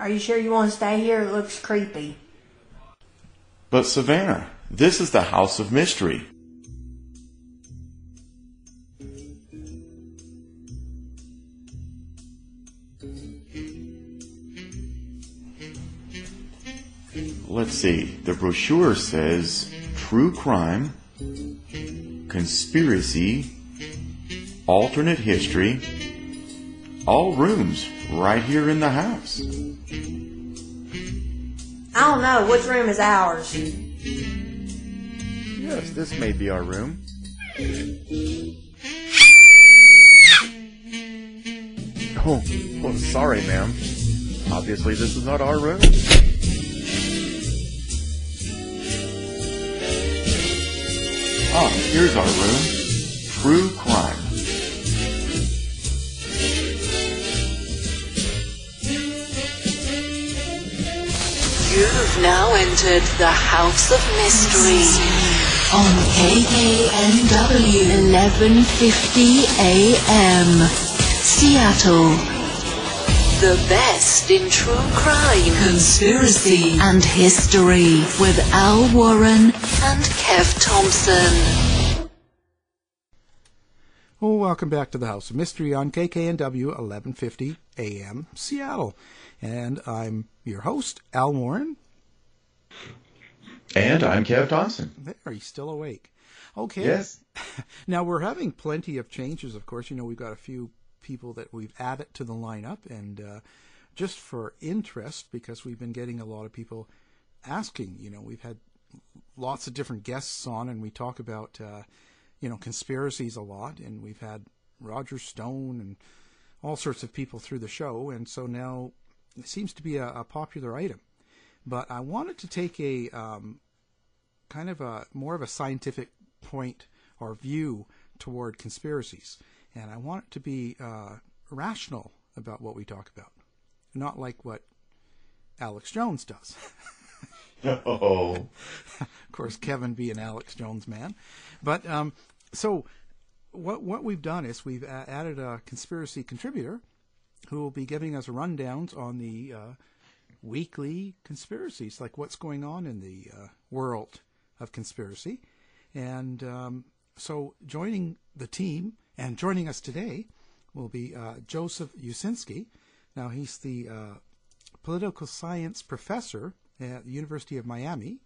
Are you sure you want to stay here? It looks creepy. But Savannah, this is the House of Mystery. Let's see. The brochure says true crime, conspiracy, alternate history, all rooms right here in the house. I don't know. Which room is ours? Yes, this may be our room. Oh, oh, sorry, ma'am. Obviously, this is not our room. Ah, here's our room. True crime. You've now entered the House of Mystery on KKNW 1150 AM, Seattle. The best in true crime, conspiracy, and history with Al Warren and Kev Thompson. Welcome back to the House of Mystery on KKNW 1150 AM, Seattle. And I'm your host, Al Warren. And I'm Kev Thompson. There, he's still awake. Okay. Yes. Now, we're having plenty of changes, of course. You know, we've got a few people that we've added to the lineup. And uh, just for interest, because we've been getting a lot of people asking, you know, we've had lots of different guests on, and we talk about, uh, you know, conspiracies a lot. And we've had Roger Stone and all sorts of people through the show. And so now it seems to be a, a popular item. But I wanted to take a um, kind of a more of a scientific point or view toward conspiracies, and I want it to be uh, rational about what we talk about, not like what Alex Jones does. Oh. of course, Kevin being Alex Jones man, but um, so what what we've done is we've added a conspiracy contributor who will be giving us rundowns on the uh, weekly conspiracies, like what's going on in the uh, world of conspiracy. And um, so, joining the team and joining us today will be uh, Joseph Uscinski. Now, he's the uh, political science professor at the University of Miami,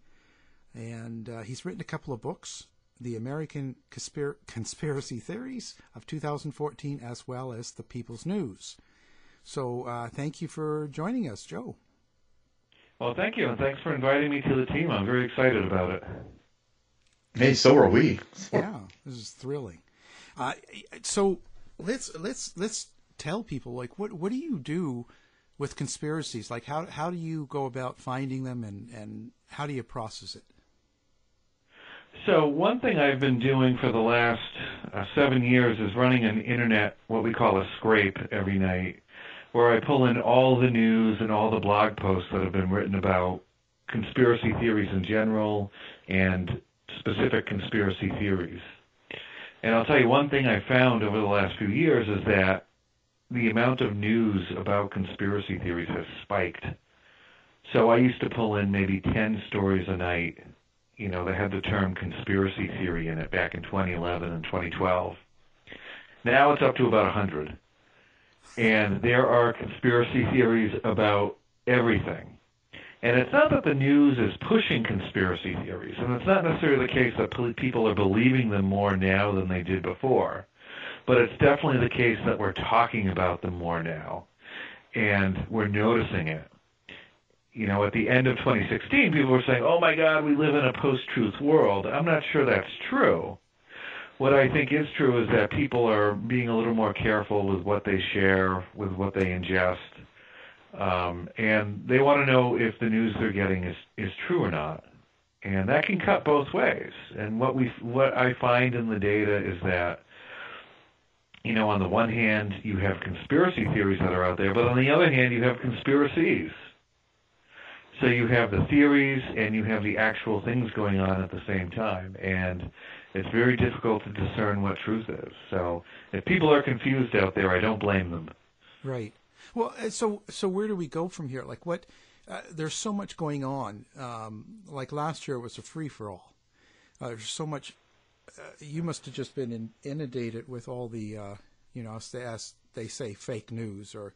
and uh, he's written a couple of books. The American Conspir- Conspiracy Theories of 2014, as well as The People's News. So, uh, thank you for joining us, Joe. Well, thank you, and thanks for inviting me to the team. I'm very excited about it. Hey, so are we. yeah, this is thrilling. Uh, so let's let's let's tell people like what what do you do with conspiracies? Like how how do you go about finding them and and how do you process it? So one thing I've been doing for the last uh, seven years is running an internet, what we call a scrape, every night, where I pull in all the news and all the blog posts that have been written about conspiracy theories in general and specific conspiracy theories. And I'll tell you one thing I found over the last few years is that the amount of news about conspiracy theories has spiked. So I used to pull in maybe 10 stories a night, you know, that had the term conspiracy theory in it back in 2011 and 2012. Now it's up to about 100. And there are conspiracy theories about everything. And it's not that the news is pushing conspiracy theories, and it's not necessarily the case that people are believing them more now than they did before but it's definitely the case that we're talking about them more now, and we're noticing it. You know, at the end of 2016, people were saying, "Oh my God, we live in a post-truth world." I'm not sure that's true. What I think is true is that people are being a little more careful with what they share, with what they ingest, um, and they want to know if the news they're getting is is true or not. And that can cut both ways. And what we what I find in the data is that you know, on the one hand, you have conspiracy theories that are out there, but on the other hand, you have conspiracies. So you have the theories and you have the actual things going on at the same time, and it's very difficult to discern what truth is. So if people are confused out there, I don't blame them. Right. Well, uh, so so where do we go from here? Like what? Uh, there's so much going on. Um, like last year was a free for all. Uh, there's so much you must have just been inundated with all the, uh, you know, as they say, fake news or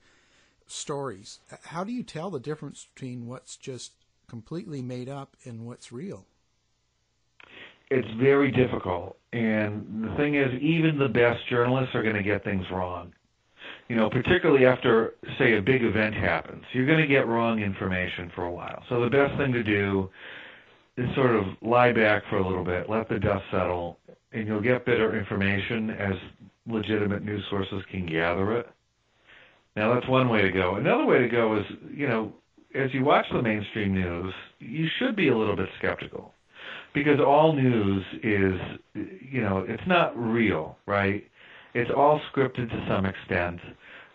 stories. How do you tell the difference between what's just completely made up and what's real? It's very difficult. And the thing is, even the best journalists are going to get things wrong. You know, particularly after, say, a big event happens, you're going to get wrong information for a while. So the best thing to do is sort of lie back for a little bit, let the dust settle, and you'll get better information as legitimate news sources can gather it. Now that's one way to go. Another way to go is, you know, as you watch the mainstream news, you should be a little bit skeptical because all news is, you know, it's not real, right? It's all scripted to some extent.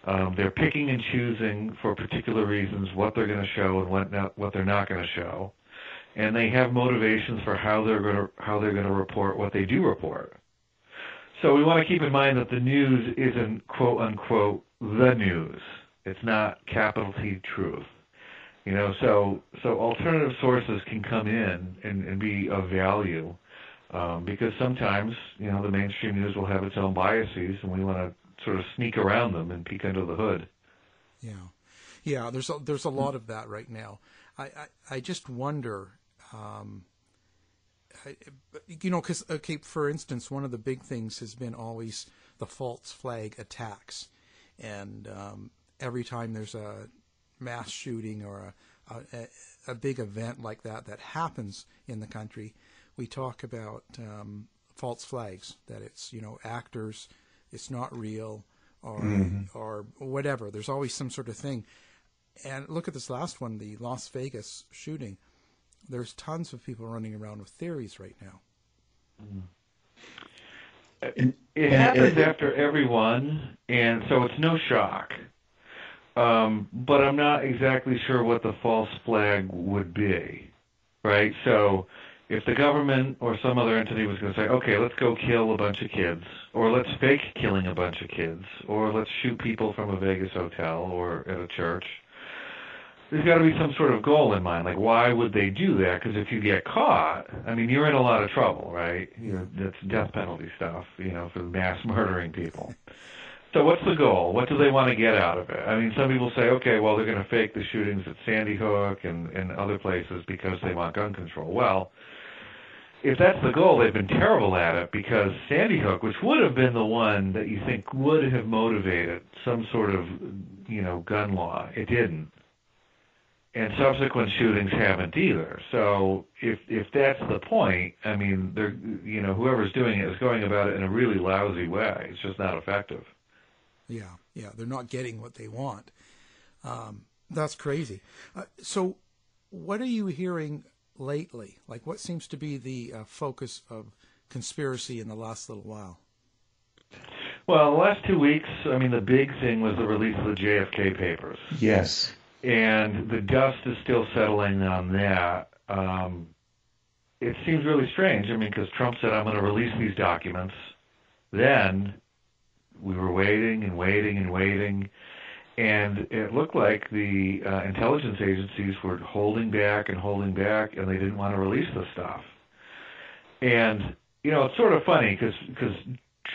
Um, they're picking and choosing for particular reasons what they're going to show and what not, what they're not going to show and they have motivations for how they're going to how they're going to report what they do report. So we want to keep in mind that the news isn't quote unquote the news. It's not capital T truth. You know, so so alternative sources can come in and, and be of value um, because sometimes you know the mainstream news will have its own biases, and we want to sort of sneak around them and peek under the hood. Yeah, yeah. There's a, there's a lot of that right now. I, I, I just wonder um, you know, because okay, for instance, one of the big things has been always the false flag attacks, and um, every time there's a mass shooting or a, a, a, big event like that that happens in the country, we talk about um, false flags. That it's you know actors, it's not real, or mm-hmm. or whatever. There's always some sort of thing. And look at this last one, the Las Vegas shooting there's tons of people running around with theories right now. It, it happens after everyone, and so it's no shock. Um, but I'm not exactly sure what the false flag would be, right? So if the government or some other entity was going to say, okay, let's go kill a bunch of kids, or let's fake killing a bunch of kids, or let's shoot people from a Vegas hotel or at a church, there's got to be some sort of goal in mind. Like, why would they do that? Because if you get caught, I mean, you're in a lot of trouble, right? You know, that's death penalty stuff, you know, for mass murdering people. So what's the goal? What do they want to get out of it? I mean, some people say, okay, well, they're going to fake the shootings at Sandy Hook and, and other places because they want gun control. Well, if that's the goal, they've been terrible at it because Sandy Hook, which would have been the one that you think would have motivated some sort of, you know, gun law, it didn't and subsequent shootings haven't either. So if if that's the point, I mean, they're you know whoever's doing it is going about it in a really lousy way. It's just not effective. Yeah, Yeah, they're not getting what they want. Um, that's crazy. Uh, so, what are you hearing lately? Like, what seems to be the uh, focus of conspiracy in the last little while? Well, the last two weeks, I mean, the big thing was the release of the JFK papers. Yes. And the dust is still settling on that. Um, it seems really strange. I mean, because Trump said, I'm going to release these documents. Then we were waiting and waiting and waiting. And it looked like the uh, intelligence agencies were holding back and holding back, and they didn't want to release the stuff. And, you know, it's sort of funny because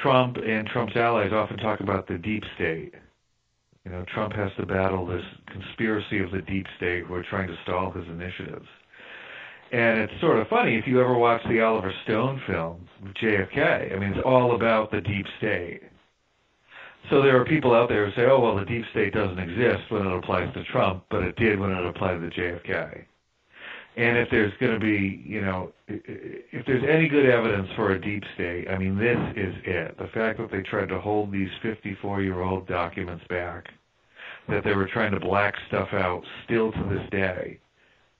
Trump and Trump's allies often talk about the deep state. You know, Trump has to battle this conspiracy of the deep state who are trying to stall his initiatives. And it's sort of funny if you ever watch the Oliver Stone film, JFK. I mean, it's all about the deep state. So there are people out there who say, oh, well, the deep state doesn't exist when it applies to Trump, but it did when it applied to JFK. And if there's going to be, you know, if there's any good evidence for a deep state, I mean, this is it. The fact that they tried to hold these 54-year-old documents back, that they were trying to black stuff out still to this day,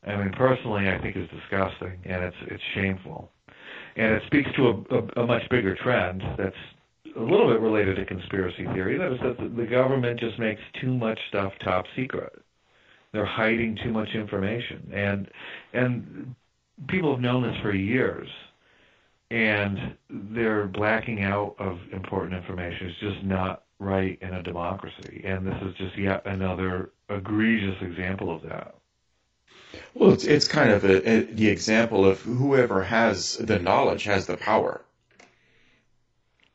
I mean, personally, I think is disgusting, and it's it's shameful. And it speaks to a, a, a much bigger trend that's a little bit related to conspiracy theory. That is that the government just makes too much stuff top secret. They're hiding too much information, and and people have known this for years, and they're blacking out of important information. It's just not right in a democracy, and this is just yet another egregious example of that. Well, it's it's kind of a, a, the example of whoever has the knowledge has the power.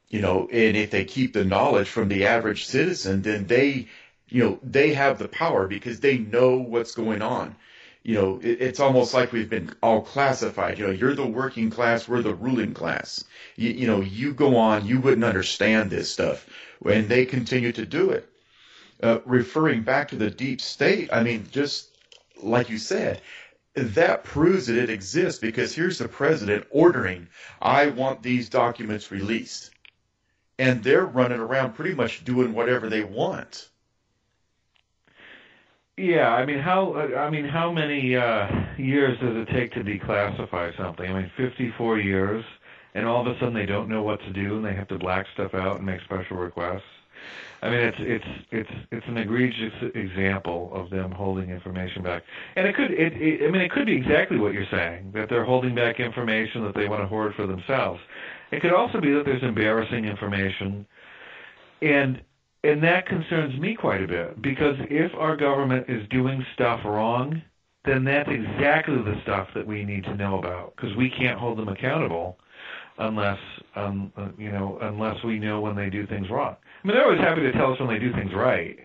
You know, and if they keep the knowledge from the average citizen, then they you know, they have the power because they know what's going on. You know, it, it's almost like we've been all classified. You know, you're the working class, we're the ruling class. You, you know, you go on, you wouldn't understand this stuff. And they continue to do it. Uh, referring back to the deep state, I mean, just like you said, that proves that it exists because here's the president ordering, I want these documents released. And they're running around pretty much doing whatever they want. Yeah, I mean, how I mean, how many uh, years does it take to declassify something? I mean, 54 years, and all of a sudden they don't know what to do, and they have to black stuff out and make special requests. I mean, it's it's it's it's an egregious example of them holding information back, and it could it, it I mean, it could be exactly what you're saying that they're holding back information that they want to hoard for themselves. It could also be that there's embarrassing information, and and that concerns me quite a bit because if our government is doing stuff wrong, then that's exactly the stuff that we need to know about because we can't hold them accountable unless um, you know unless we know when they do things wrong. I mean, they're always happy to tell us when they do things right,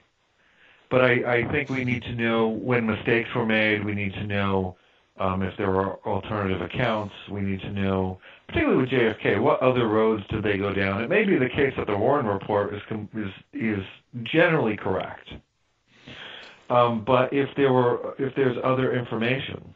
but I, I think we need to know when mistakes were made. We need to know um, if there are alternative accounts. We need to know particularly with JFK, what other roads did they go down? It may be the case that the Warren report is is is generally correct, um, but if there were if there's other information,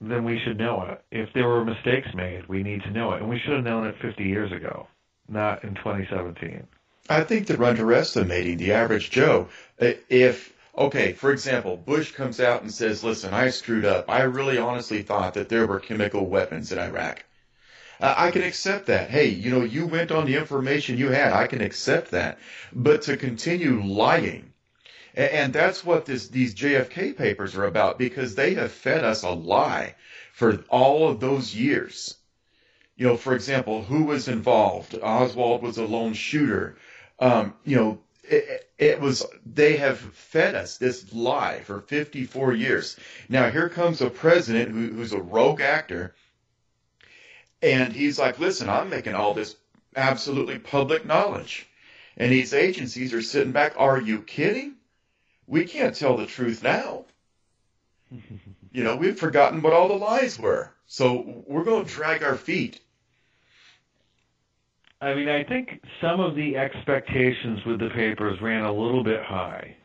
then we should know it. If there were mistakes made, we need to know it, and we should have known it 50 years ago, not in 2017. I think they're underestimating the average Joe. If okay, for example, Bush comes out and says, "Listen, I screwed up. I really honestly thought that there were chemical weapons in Iraq." Uh, I can accept that. Hey, you know, you went on the information you had. I can accept that. But to continue lying, and, and that's what this, these JFK papers are about because they have fed us a lie for all of those years. You know, for example, who was involved? Oswald was a lone shooter. Um, you know, it, it, was they have fed us this lie for 54 years. Now here comes a president who, who's a rogue actor and he's like, listen, I'm making all this absolutely public knowledge. And these agencies are sitting back. Are you kidding? We can't tell the truth now. you know, we've forgotten what all the lies were. So we're going to drag our feet. I mean, I think some of the expectations with the papers ran a little bit high.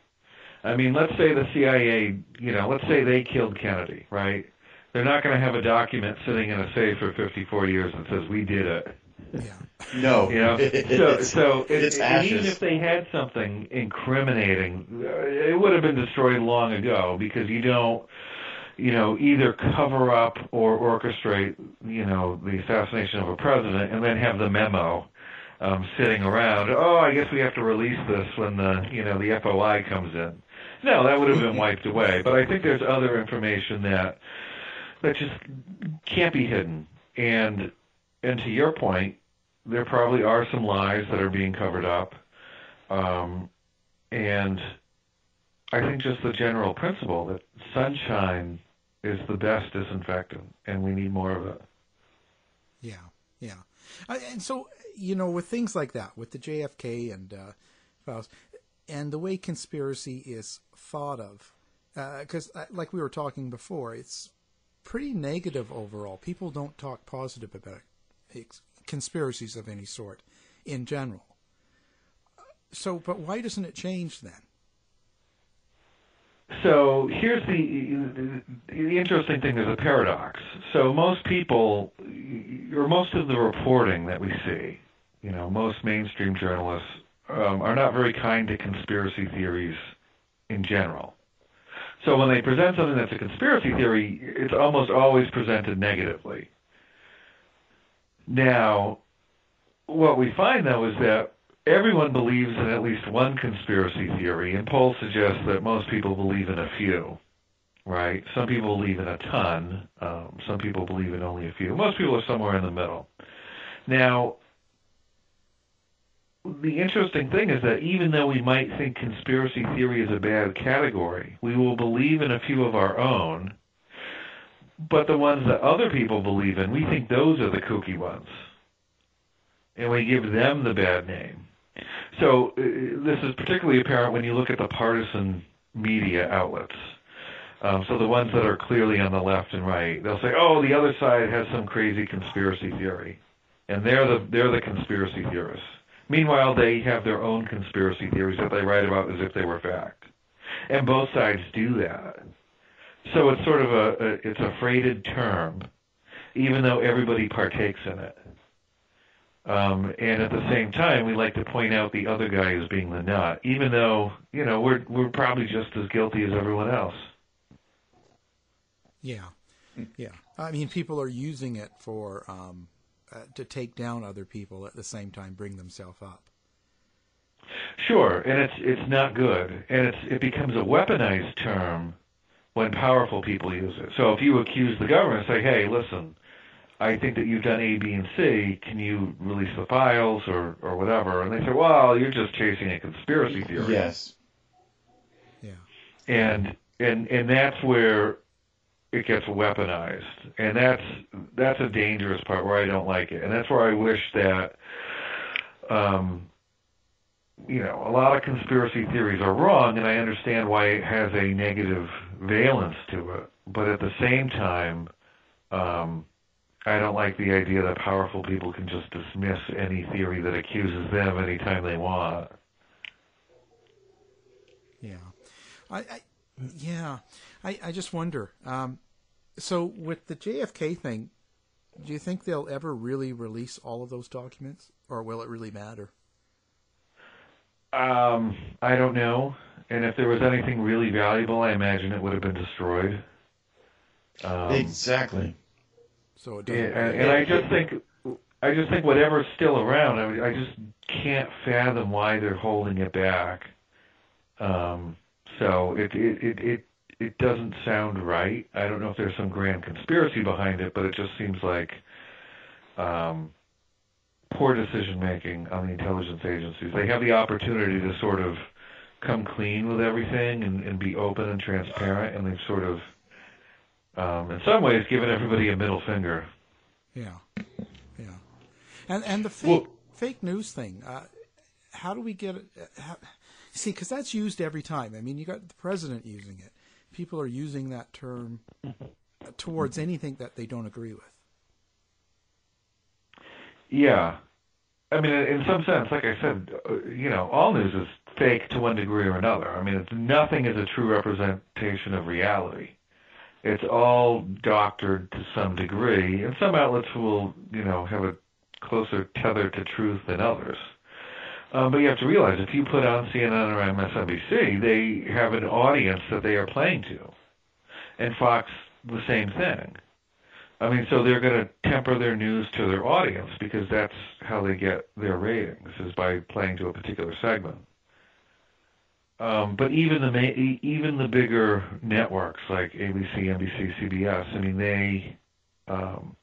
I mean, let's say the CIA, you know, let's say they killed Kennedy, right? They're not going to have a document sitting in a safe for 54 years that says we did it. Yeah. No. You know, so It's- so it- it's it- even if they had something incriminating, uh, it would have been destroyed long ago because you don't, you know, either cover up or orchestrate, you know, the assassination of a president and then have the memo um, sitting around. Oh, I guess we have to release this when the, you know, the FOI comes in. No, that would have been wiped away. But I think there's other information that that just can't be hidden. And and to your point, there probably are some lies that are being covered up. Um, and I think just the general principle that sunshine is the best disinfectant, and we need more of it. Yeah, yeah. Uh, and so, you know, with things like that, with the JFK and uh, files, and the way conspiracy is thought of, because, uh, like we were talking before, it's pretty negative overall. People don't talk positive about ex- conspiracies of any sort in general. So, but why doesn't it change then? So here's the, the interesting thing: there's a paradox. So most people, or most of the reporting that we see, you know, most mainstream journalists um, are not very kind to conspiracy theories in general. So when they present something that's a conspiracy theory, it's almost always presented negatively. Now, what we find though is that everyone believes in at least one conspiracy theory, and polls suggest that most people believe in a few. Right? Some people believe in a ton. Um, some people believe in only a few. Most people are somewhere in the middle. Now, the interesting thing is that even though we might think conspiracy theory is a bad category, we will believe in a few of our own, but the ones that other people believe in, we think those are the kooky ones. And we give them the bad name. So uh, this is particularly apparent when you look at the partisan media outlets. Um, so the ones that are clearly on the left and right, they'll say, "Oh, the other side has some crazy conspiracy theory," and they're the they're the conspiracy theorists. Meanwhile, they have their own conspiracy theories that they write about as if they were fact, and both sides do that. So it's sort of a, a it's a freighted term, even though everybody partakes in it. Um, and at the same time, we like to point out the other guy as being the nut, even though you know we're we're probably just as guilty as everyone else. Yeah, yeah. I mean, people are using it for um, uh, to take down other people at the same time bring themselves up. Sure, and it's it's not good, and it's it becomes a weaponized term when powerful people use it. So if you accuse the government, say, "Hey, listen, I think that you've done A, B, and C. Can you release the files or or whatever?" And they say, "Well, you're just chasing a conspiracy theory." Yes. Yeah. and and and that's where it gets weaponized, and that's that's a dangerous part where I don't like it, and that's where I wish that, um, you know, a lot of conspiracy theories are wrong, and I understand why it has a negative valence to it, but at the same time, um, I don't like the idea that powerful people can just dismiss any theory that accuses them anytime they want. Yeah, I, I yeah, I, I just wonder. Um, so with the JFK thing, do you think they'll ever really release all of those documents, or will it really matter? Um, I don't know. And if there was anything really valuable, I imagine it would have been destroyed. Um, Exactly. So it and, doesn't. and I just think, I just think whatever's still around, I, I just can't fathom why they're holding it back. Um, so it, it it it it doesn't sound right. I don't know if there's some grand conspiracy behind it, but it just seems like um, poor decision making on the intelligence agencies. They have the opportunity to sort of come clean with everything and, and be open and transparent, and they've sort of, um, in some ways, giving everybody a middle finger. Yeah, yeah, and and the fake fake news thing. Uh, how do we get it? uh, How, see, because that's used every time. I mean, you got the president using it. People are using that term towards anything that they don't agree with. Yeah. I mean, in some sense, like I said, uh, you know, all news is fake to one degree or another. I mean, it's nothing is a true representation of reality. It's all doctored to some degree, and some outlets will, you know, have a closer tether to truth than others. Um, but you have to realize if you put on CNN or MSNBC, they have an audience that they are playing to, and Fox the same thing. I mean, so they're going to temper their news to their audience because that's how they get their ratings is by playing to a particular segment. Um, but even the ma- even the bigger networks like ABC, NBC, CBS, I mean they, um,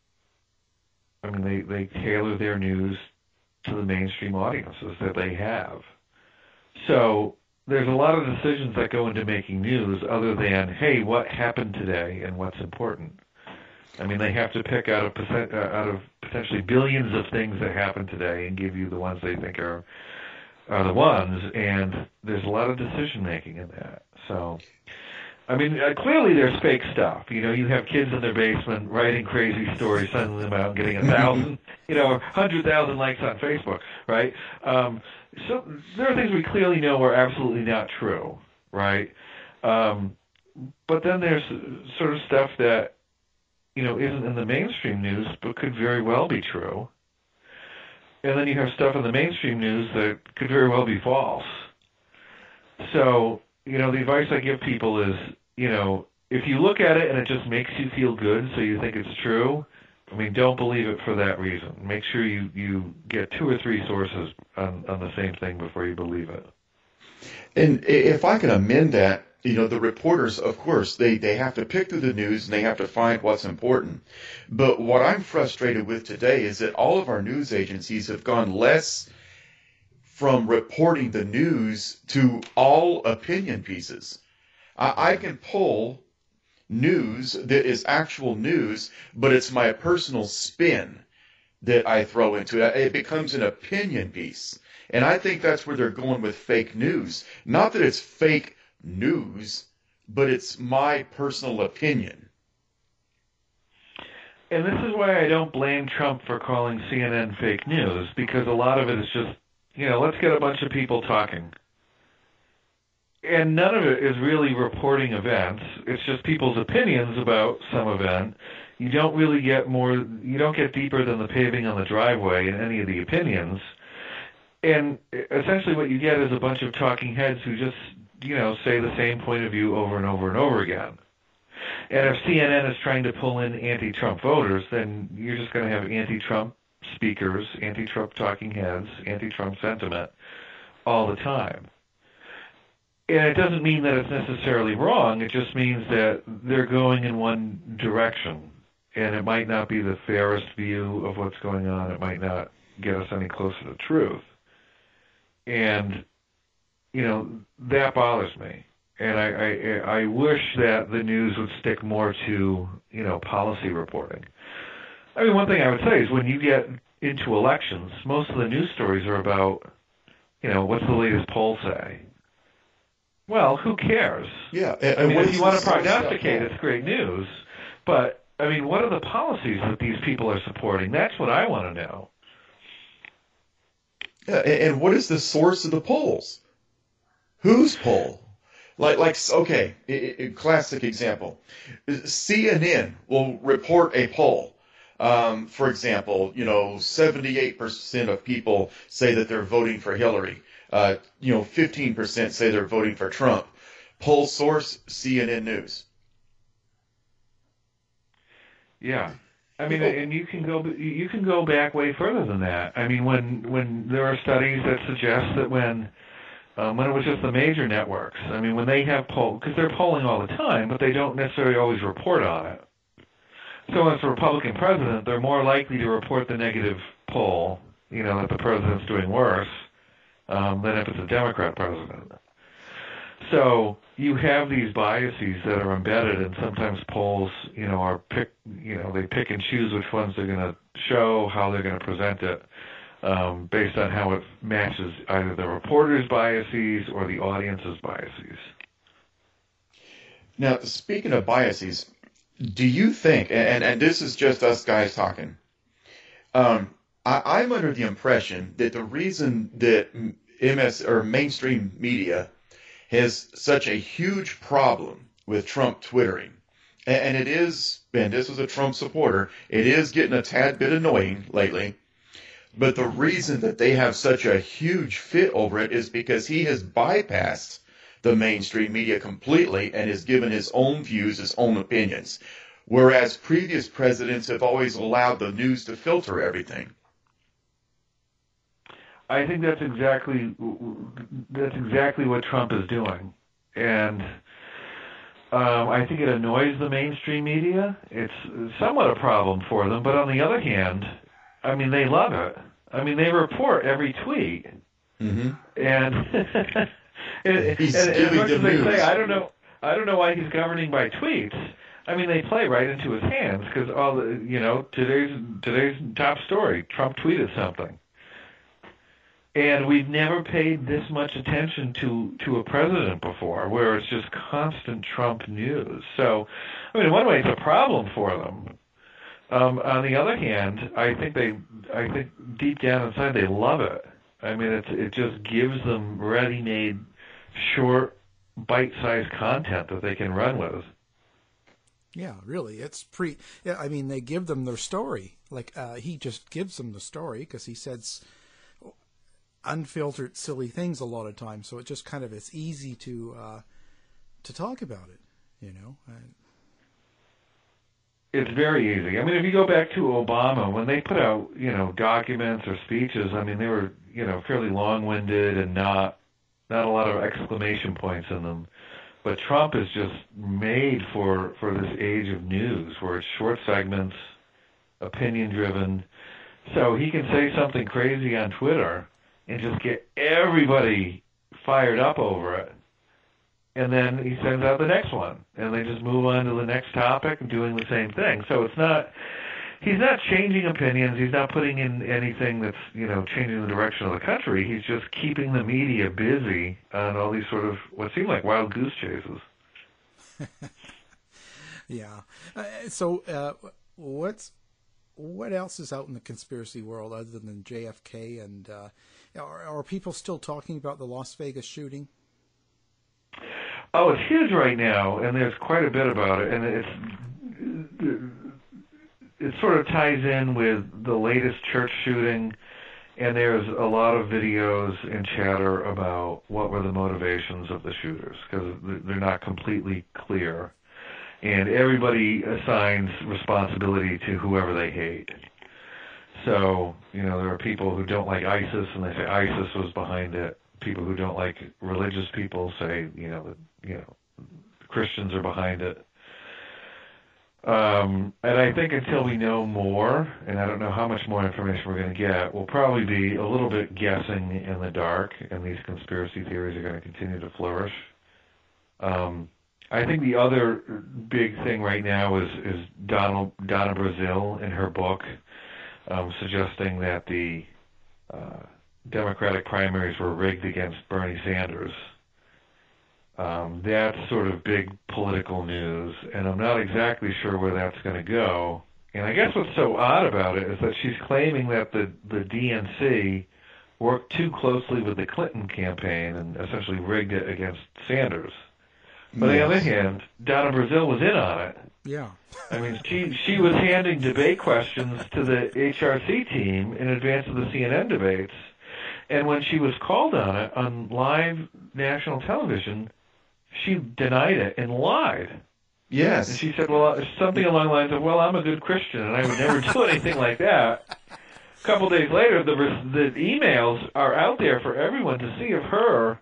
I mean they they tailor their news to the mainstream audiences that they have. So there's a lot of decisions that go into making news other than hey, what happened today and what's important. I mean, they have to pick out of uh, out of potentially billions of things that happened today and give you the ones they think are are the ones. And there's a lot of decision making in that. So, I mean, uh, clearly there's fake stuff. You know, you have kids in their basement writing crazy stories, sending them out, and getting a thousand, you know, hundred thousand likes on Facebook, right? Um, so there are things we clearly know are absolutely not true, right? Um, but then there's sort of stuff that you know, isn't in the mainstream news, but could very well be true. And then you have stuff in the mainstream news that could very well be false. So, you know, the advice I give people is, you know, if you look at it and it just makes you feel good, so you think it's true, I mean, don't believe it for that reason. Make sure you, you get two or three sources on, on the same thing before you believe it. And if I can amend that, you know, the reporters, of course, they, they have to pick through the news and they have to find what's important. But what I'm frustrated with today is that all of our news agencies have gone less from reporting the news to all opinion pieces. I, I can pull news that is actual news, but it's my personal spin that I throw into it. It becomes an opinion piece. And I think that's where they're going with fake news. Not that it's fake news, but it's my personal opinion. And this is why I don't blame Trump for calling CNN fake news, because a lot of it is just, you know, let's get a bunch of people talking. And none of it is really reporting events. It's just people's opinions about some event. You don't really get more, you don't get deeper than the paving on the driveway in any of the opinions. And essentially what you get is a bunch of talking heads who just you know, say the same point of view over and over and over again. And if CNN is trying to pull in anti-Trump voters, then you're just going to have anti-Trump speakers, anti-Trump talking heads, anti-Trump sentiment all the time. And it doesn't mean that it's necessarily wrong. It just means that they're going in one direction. And it might not be the fairest view of what's going on. It might not get us any closer to truth. And you know that bothers me, and I, I I wish that the news would stick more to you know policy reporting. I mean, one thing I would say is when you get into elections, most of the news stories are about you know what's the latest poll say. Well, who cares? Yeah, and, I mean, if you want to prognosticate, it's great news. But I mean, what are the policies that these people are supporting? That's what I want to know. Yeah, and what is the source of the polls? Whose poll? Like, like okay, classic example. CNN will report a poll. Um, for example, you know, 78% of people say that they're voting for Hillary. Uh, you know, 15% say they're voting for Trump. Poll source, CNN News. Yeah. I mean, and you can go you can go back way further than that. I mean, when when there are studies that suggest that when um, when it was just the major networks. I mean, when they have poll, because they're polling all the time, but they don't necessarily always report on it. So as a Republican president, they're more likely to report the negative poll, you know, that the president's doing worse, um, than if it's a Democrat president. So you have these biases that are embedded, and sometimes polls, you know, are pick, you know, they pick and choose which ones they're going to show, how they're going to present it um, based on how it matches either the reporter's biases or the audience's biases. Now, speaking of biases, do you think, and, and this is just us guys talking, um, I, am under the impression that the reason that MS or mainstream media has such a huge problem with Trump twittering, and, and it is, and this was a Trump supporter, it is getting a tad bit annoying lately But the reason that they have such a huge fit over it is because he has bypassed the mainstream media completely and has given his own views, his own opinions. Whereas previous presidents have always allowed the news to filter everything. I think that's exactly that's exactly what Trump is doing, and um, I think it annoys the mainstream media. It's somewhat a problem for them, but on the other hand, I mean they love it. I mean they report every tweet, mm-hmm. and, and, He's and, as much as they news. say, I don't know, I don't know why he's governing by tweets. I mean, they play right into his hands because all the, you know, today's today's top story, Trump tweeted something and we've never paid this much attention to to a president before, where it's just constant Trump news. So, I mean, in one way, it's a problem for them. Um, on the other hand, I think they, I think deep down inside, they love it. I mean, it's it just gives them ready-made, short, bite-sized content that they can run with. Yeah, really, it's pre. Yeah, I mean, they give them their story. Like uh, he just gives them the story because he says unfiltered, silly things a lot of times. So it just kind of it's easy to uh, to talk about it, you know. And, it's very easy. I mean, if you go back to Obama, when they put out, you know, documents or speeches, I mean, they were, you know, fairly long-winded and not not a lot of exclamation points in them. But Trump is just made for for this age of news, where it's short segments, opinion-driven. So he can say something crazy on Twitter, and just get everybody fired up over it. And then he sends out the next one, and they just move on to the next topic and doing the same thing. So it's not he's not changing opinions. He's not putting in anything that's you know changing the direction of the country. He's just keeping the media busy on all these sort of what seem like wild goose chases. yeah. Uh, so uh, what's what else is out in the conspiracy world other than JFK and uh, are, are people still talking about the Las Vegas shooting? Oh, it's huge right now, and there's quite a bit about it, and it's it sort of ties in with the latest church shooting, and there's a lot of videos and chatter about what were the motivations of the shooters because they're not completely clear, and everybody assigns responsibility to whoever they hate. So, you know, there are people who don't like ISIS and they say ISIS was behind it. People who don't like religious people say, you know, you know, Christians are behind it. Um, and I think until we know more, and I don't know how much more information we're going to get, we'll probably be a little bit guessing in the dark, and these conspiracy theories are going to continue to flourish. Um, I think the other big thing right now is is Donald Donna Brazile in her book um, suggesting that the uh, Democratic primaries were rigged against Bernie Sanders. Um, that's sort of big political news, and I'm not exactly sure where that's going to go. And I guess what's so odd about it is that she's claiming that the the DNC worked too closely with the Clinton campaign and essentially rigged it against Sanders. But on the other hand, Donna Brazile was in on it. Yeah. I mean, she she was handing debate questions to the HRC team in advance of the CNN debates, and when she was called on it on live national television, she denied it and lied. Yes. And she said, well, something along the lines of, well, I'm a good Christian and I would never do anything like that. A couple days later, the the emails are out there for everyone to see of her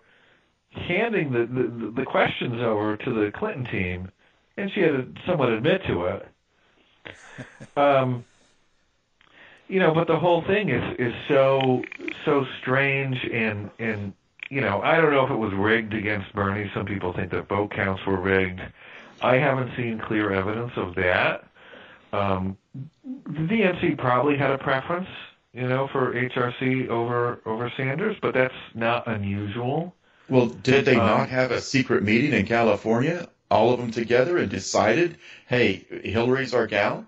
handing the, the the questions over to the Clinton team, and she had to somewhat admit to it. Um, you know, but the whole thing is is so so strange and and you know I don't know if it was rigged against Bernie. Some people think that vote counts were rigged. I haven't seen clear evidence of that. Um, the DNC probably had a preference, you know, for HRC over over Sanders, but that's not unusual. Well, did they Um, not have a secret meeting in California, all of them together, and decided, hey, Hillary's our gal?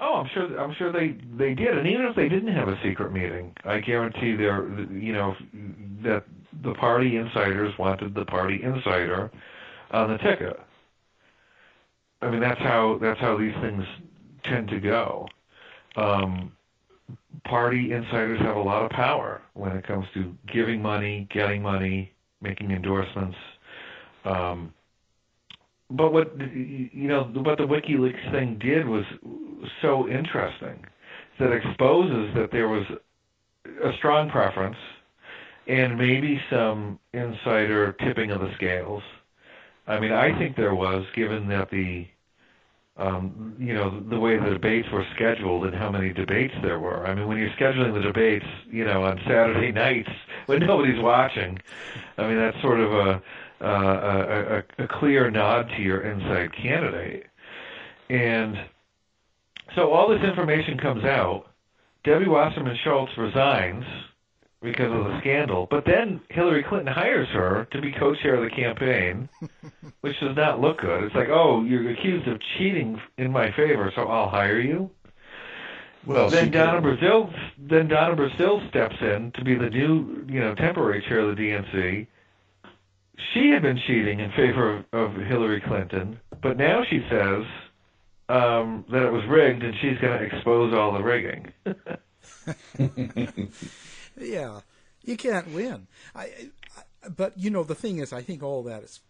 Oh, I'm sure. I'm sure they they did, and even if they didn't have a secret meeting, I guarantee there, you know, that the party insiders wanted the party insider on the ticket. I mean, that's how that's how these things tend to go. Um, party insiders have a lot of power when it comes to giving money, getting money, making endorsements. Um, but what you know, what the WikiLeaks thing did was so interesting that exposes that there was a strong preference and maybe some insider tipping of the scales. I mean, I think there was, given that the um, you know, the way the debates were scheduled and how many debates there were. I mean, when you're scheduling the debates, you know, on Saturday nights when nobody's watching, I mean, that's sort of a uh, a, a, a clear nod to your inside candidate. And so all this information comes out. Debbie Wasserman Schultz resigns because of the scandal. But then Hillary Clinton hires her to be co-chair of the campaign, which does not look good. It's like, oh, you're accused of cheating in my favor, so I'll hire you. Well, then Donna Brazile, then Donna Brazile steps in to be the new, you know, temporary chair of the DNC. She had been cheating in favor of, of Hillary Clinton, but now she says um, that it was rigged, and she's going to expose all the rigging. yeah, you can't win. I, I, but you know, the thing is, I think all that is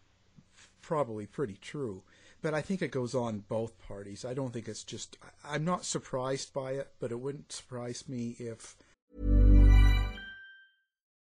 probably pretty true. But I think it goes on both parties. I don't think it's just. I'm not surprised by it, but it wouldn't surprise me if.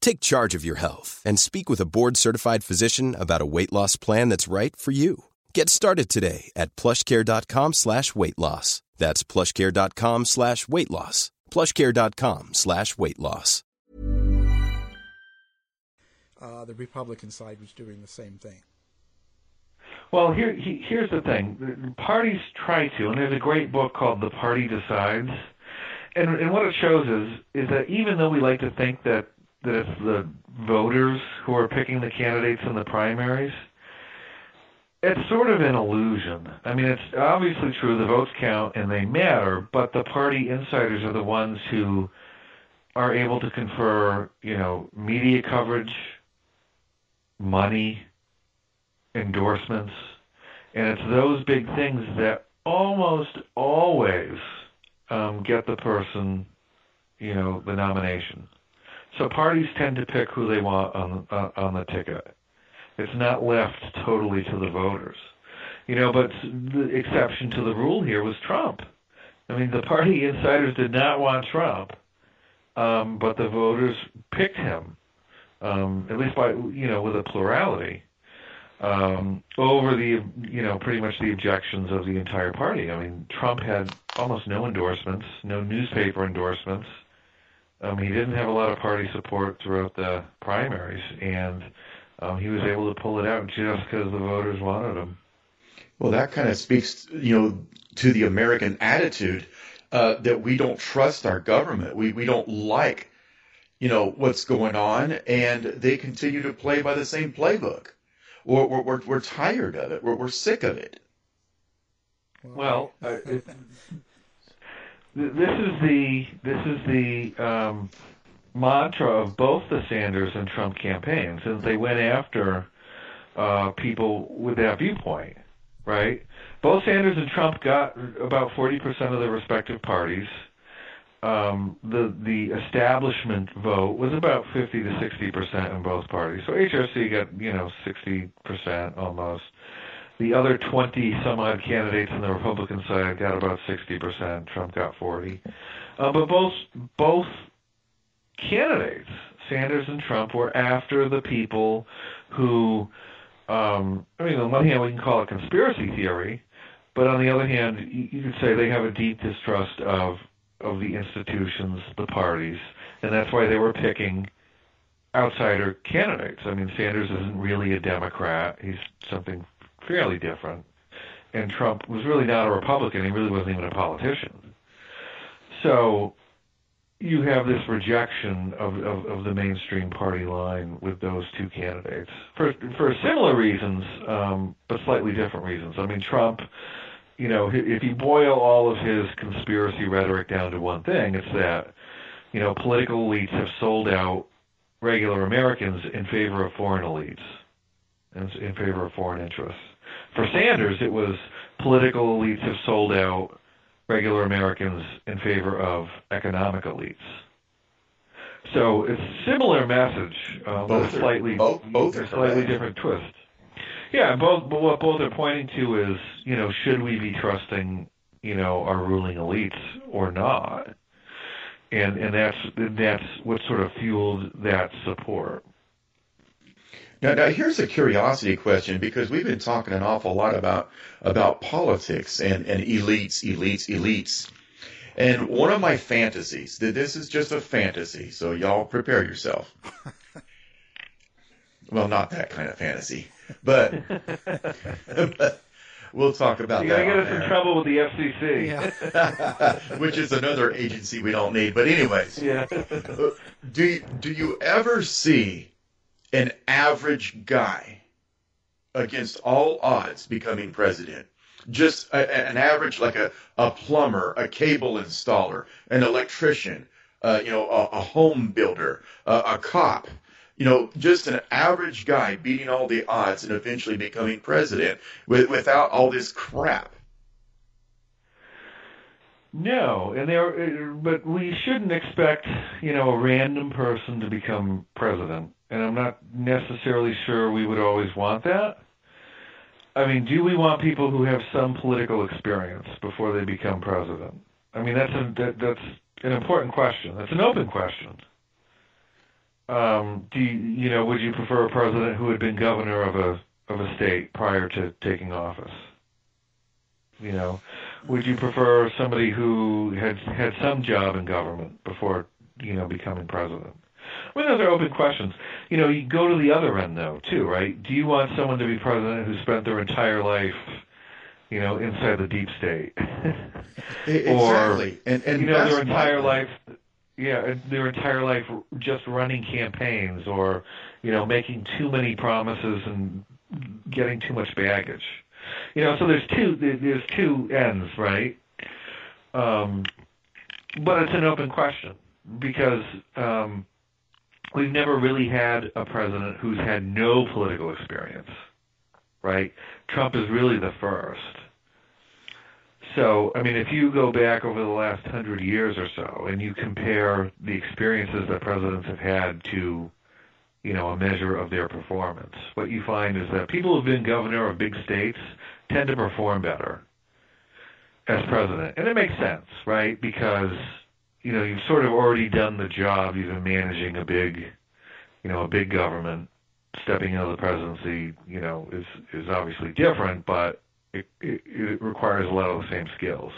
Take charge of your health and speak with a board-certified physician about a weight loss plan that's right for you. Get started today at plushcare.com slash weight loss. That's plushcare.com slash weight loss. plushcare.com slash weight loss. Uh, the Republican side was doing the same thing. Well, here he, here's the thing: parties try to, and there's a great book called "The Party Decides," and and what it shows is is that even though we like to think that that it's the voters who are picking the candidates in the primaries, it's sort of an illusion. I mean, it's obviously true the votes count and they matter, but the party insiders are the ones who are able to confer, you know, media coverage, money, endorsements, and it's those big things that almost always um, get the person, you know, the nomination. So parties tend to pick who they want on uh, on the ticket. It's not left totally to the voters, you know. But the exception to the rule here was Trump. I mean, the party insiders did not want Trump, um, but the voters picked him, um, at least by you know with a plurality um, over the you know pretty much the objections of the entire party. I mean, Trump had almost no endorsements, no newspaper endorsements. Um, he didn't have a lot of party support throughout the primaries, and um, he was able to pull it out just because the voters wanted him. Well, that kind of speaks, you know, to the American attitude uh, that we don't trust our government. We we don't like, you know, what's going on, and they continue to play by the same playbook. We're we're we're, we're tired of it. We're we're sick of it. Well, uh, it, this is the this is the um, mantra of both the Sanders and Trump campaigns, and they went after uh, people with that viewpoint, right? Both Sanders and Trump got about 40% of their respective parties. Um, the the establishment vote was about 50 to 60 percent in both parties. So HRC got you know 60 percent almost. The other 20 some odd candidates on the Republican side got about 60 percent. Trump got 40. Uh, but both both candidates, Sanders and Trump, were after the people who, um, I mean, on one hand, we can call it conspiracy theory, but on the other hand, you could say they have a deep distrust of of the institutions, the parties, and that's why they were picking outsider candidates. I mean, Sanders isn't really a Democrat; he's something fairly different. And Trump was really not a Republican; he really wasn't even a politician. So you have this rejection of, of, of the mainstream party line with those two candidates for for similar reasons, um, but slightly different reasons. I mean, Trump, you know, if you boil all of his conspiracy rhetoric down to one thing, it's that you know political elites have sold out regular Americans in favor of foreign elites and in favor of foreign interests. For Sanders, it was political elites have sold out regular Americans in favor of economic elites. So it's a similar message, uh, Both a are- slightly both- both are slightly different twist. Yeah, both. But what both are pointing to is, you know, should we be trusting, you know, our ruling elites or not? And and that's that's what sort of fueled that support. Now, now here's a curiosity question because we've been talking an awful lot about about politics and, and elites, elites, elites. And one of my fantasies, this is just a fantasy, so y'all prepare yourself. well, not that kind of fantasy, but, but we'll talk about that. You're gonna on get us in trouble with the FCC. which is another agency we don't need. But anyways, Yeah. do you, do you ever see an average guy against all odds becoming president? Just a, an average, like a, a plumber, a cable installer, an electrician, uh, you know, a, a home builder, a, a cop. You know, just an average guy beating all the odds and eventually becoming president with, without all this crap. No, and there, but we shouldn't expect, you know, a random person to become president. And I'm not necessarily sure we would always want that. I mean, do we want people who have some political experience before they become president? I mean, that's a, that, that's an important question. That's an open question. Um, do you, you know, would you prefer a president who had been governor of a of a state prior to taking office? You know, would you prefer somebody who had had some job in government before you know becoming president? I mean, those are open questions. You know, you go to the other end though, too, right? Do you want someone to be president who spent their entire life, you know, inside the deep state, Exactly. and and you know, their entire life, yeah, their entire life just running campaigns or, you know, making too many promises and getting too much baggage. You know, so there's two there's two ends, right? Um, but it's an open question because um, we've never really had a president who's had no political experience, right? Trump is really the first. So, I mean, if you go back over the last hundred years or so and you compare the experiences that presidents have had to, you know, a measure of their performance, what you find is that people who've been governor of big states tend to perform better. as president, and it makes sense, right? Because you know you've sort of already done the job. You've been managing a big, you know, a big government. Stepping into the presidency, you know, is is obviously different, but it, it, it requires a lot of the same skills.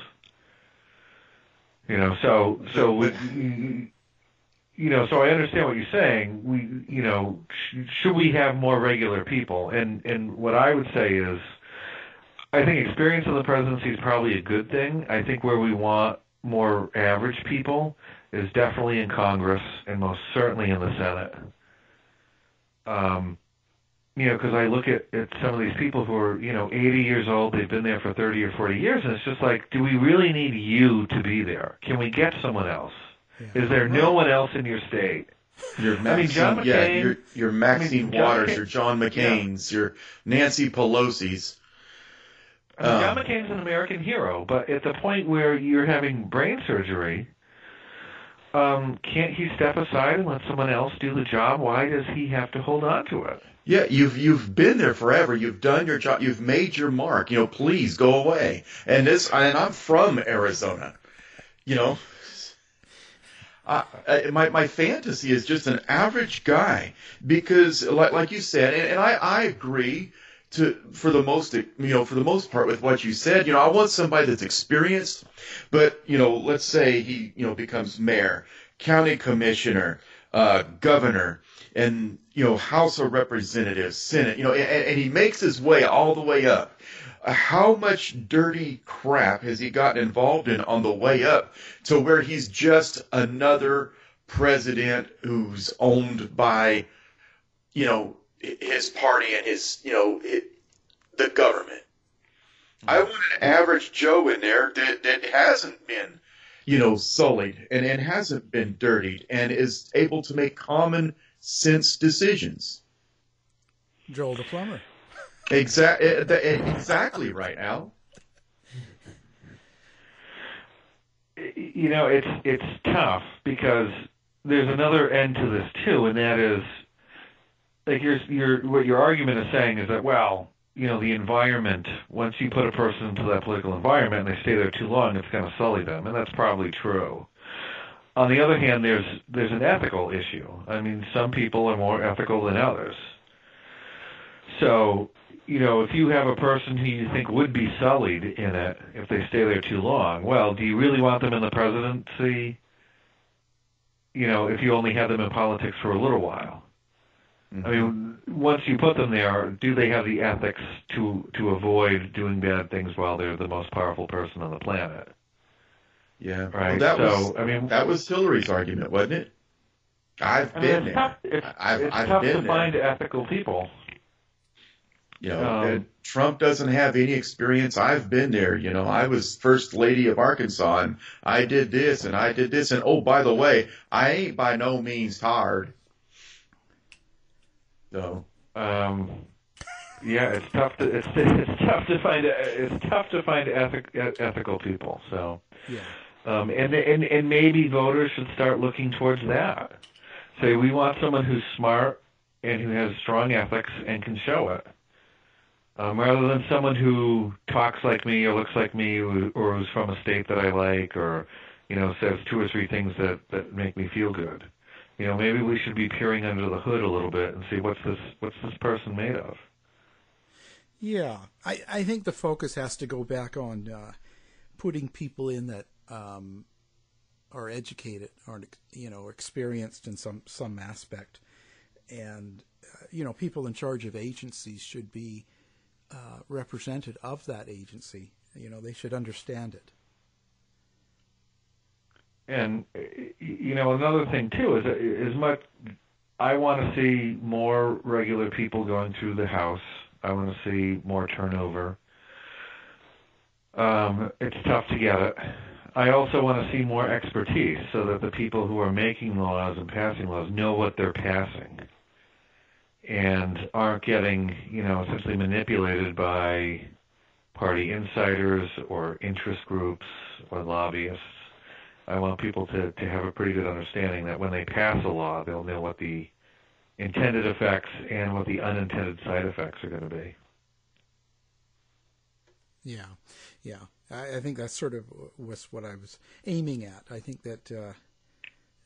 You know, so so with, you know, so I understand what you're saying. We, you know, sh- should we have more regular people? And and what I would say is, I think experience in the presidency is probably a good thing. I think where we want more average people is definitely in Congress and most certainly in the Senate. Um, you know, because I look at, at some of these people who are, you know, 80 years old, they've been there for 30 or 40 years, and it's just like, do we really need you to be there? Can we get someone else? Is there no one else in your state? Your I mean, John Maxine- yeah, McCain- your your Maxine I mean, John Waters, McCain- your John McCain's, your Nancy Pelosi's. Mean, John Um, McCain's an American hero, but at the point where you're having brain surgery, um, can't he step aside and let someone else do the job? Why does he have to hold on to it? Yeah, you've you've been there forever. You've done your job. You've made your mark. You know, please go away. And this, and I'm from Arizona. You know, I, I, my my fantasy is just an average guy because, like like you said, and, and I I agree to for the most you know for the most part with what you said. You know, I want somebody that's experienced, but you know, let's say he you know becomes mayor, county commissioner, uh, governor, and you know House of Representatives, Senate. You know, and, and he makes his way all the way up. How much dirty crap has he gotten involved in on the way up to where he's just another president who's owned by, you know, his party and his, you know, it, the government. I mm-hmm. want an average Joe in there that, that hasn't been, you know, sullied and, and hasn't been dirtied and is able to make common sense decisions. Joel the plumber. Exactly, eh, eh, exactly right, Al. you know it's it's tough because there's another end to this too and that is like your your what your argument is saying is that well you know the environment once you put a person into that political environment and they stay there too long it's going to sully them and that's probably true on the other hand there's there's an ethical issue i mean some people are more ethical than others so you know, if you have a person who you think would be sullied in it if they stay there too long, well, do you really want them in the presidency? You know, if you only have them in politics for a little while. I mean, once you put them there, do they have the ethics to to avoid doing bad things while they're the most powerful person on the planet? Yeah, Right. Well, that so was I mean, that was Hillary's argument, wasn't it? I've I mean, been there. tough. It's, I've, it's I've tough been to there. find ethical people. You know, Um, Trump doesn't have any experience. I've been there. You know, I was first lady of Arkansas, and I did this and I did this, and oh, by the way, I ain't by no means tired. So, Um, yeah, it's tough to it's it's tough to find it's tough to find ethic, ethical people. So, Yeah. um, and and and maybe voters should start looking towards that. Say we want someone who's smart and who has strong ethics and can show it, um, rather than someone who talks like me or looks like me or, or who's from a state that I like or you know says two or three things that that make me feel good. You know, maybe we should be peering under the hood a little bit and see what's this what's this person made of. Yeah, I, I think the focus has to go back on uh, putting people in that um, are educated or you know experienced in some some aspect, and uh, you know people in charge of agencies should be uh, represented of that agency. You know they should understand it. And uh, you know, another thing too is as much I want to see more regular people going through the house. I want to see more turnover. Um, it's tough to get it. I also want to see more expertise so that the people who are making laws and passing laws know what they're passing and aren't getting, you know, essentially manipulated by party insiders or interest groups or lobbyists. I want people to, to have a pretty good understanding that when they pass a law, they'll know what the intended effects and what the unintended side effects are going to be. Yeah, yeah. I, I think that's sort of was what I was aiming at. I think that uh,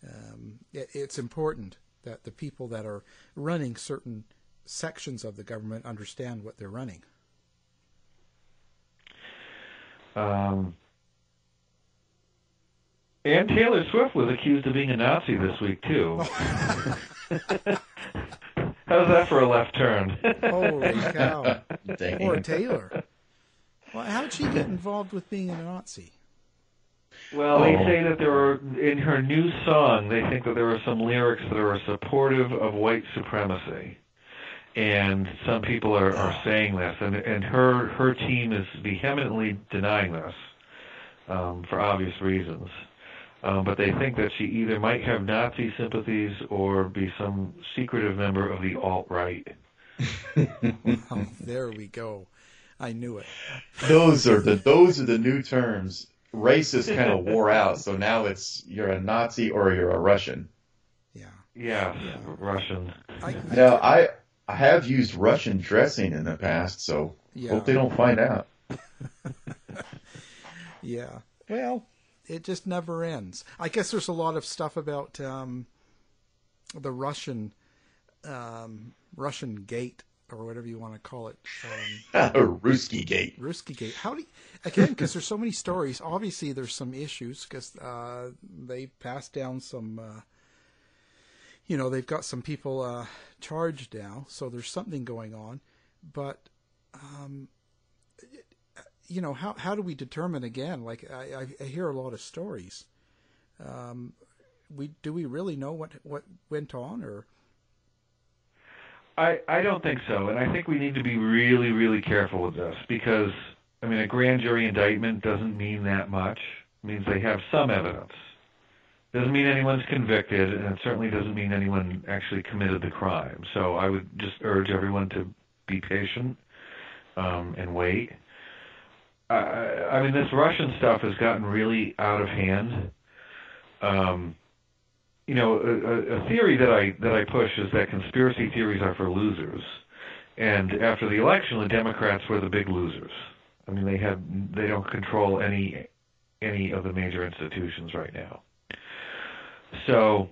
um, it, it's important that the people that are running certain sections of the government understand what they're running. Um, and Taylor Swift was accused of being a Nazi this week too. How's that for a left turn? Holy cow! Dang. Poor Taylor. Well, how did she get involved with being a Nazi? Well, they Oh. say that there are in her new song. They think that there are some lyrics that are supportive of white supremacy, and some people are, are saying this, and and her her team is vehemently denying this um, for obvious reasons. Um, but they think that she either might have Nazi sympathies or be some secretive member of the alt right. Well, there we go. I knew it. Those are the those are the new terms. Racist kind of wore out, so now it's you're a Nazi or you're a Russian. Yeah. Yes, Russian. I, I, Now I I have used Russian dressing in the past, so Yeah. hope they don't find out. Yeah. Well, it just never ends. I guess there's a lot of stuff about um, the Russian um, Russian gate or whatever you want to call it. Um, Ruski Gate. Ruski gate. How do you, again? Because there's so many stories. Obviously, there's some issues because uh, they passed down some. Uh, you know, they've got some people uh, charged now, so there's something going on. But um, you know, how how do we determine again? Like I, I- hear a lot of stories. Um, we do we really know what what went on, or I, I don't think so, and I think we need to be really, really careful with this because I mean a grand jury indictment doesn't mean that much. It means they have some evidence. Doesn't mean anyone's convicted, and it certainly doesn't mean anyone actually committed the crime. So I would just urge everyone to be patient um, and wait. I, I mean, this Russian stuff has gotten really out of hand. Um, you know, a, a- theory that I that I push is that conspiracy theories are for losers, and after the election, the Democrats were the big losers. I mean, they have they don't control any any of the major institutions right now. So,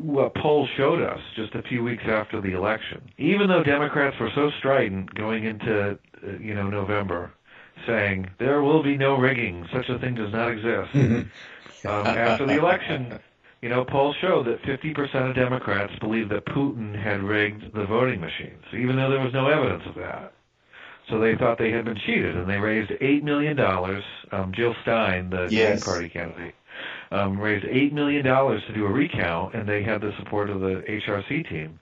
what polls showed us just a few weeks after the election, even though Democrats were so strident going into you know November, saying there will be no rigging, such a thing does not exist. um, after the election, you know, polls show that 50% of Democrats believe that Putin had rigged the voting machines, even though there was no evidence of that. So they thought they had been cheated, and they raised eight million dollars. Um, Jill Stein, the Yes. Green Party candidate, um, raised eight million dollars to do a recount, and they had the support of the HRC team.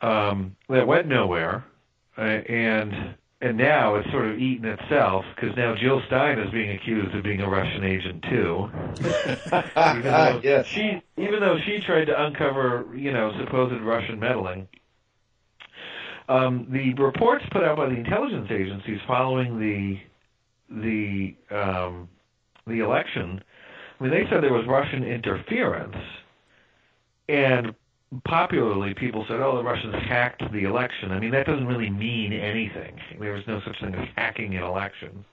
Um, that went nowhere, uh, and and now it's sort of eaten itself because now Jill Stein is being accused of being a Russian agent too. even though Yes. she even though she tried to uncover you know supposed Russian meddling. Um, the reports put out by the intelligence agencies following the the um, the election, I mean, they said there was Russian interference, and popularly people said, "Oh, the Russians hacked the election." I mean, that doesn't really mean anything. There was no such thing as hacking an election.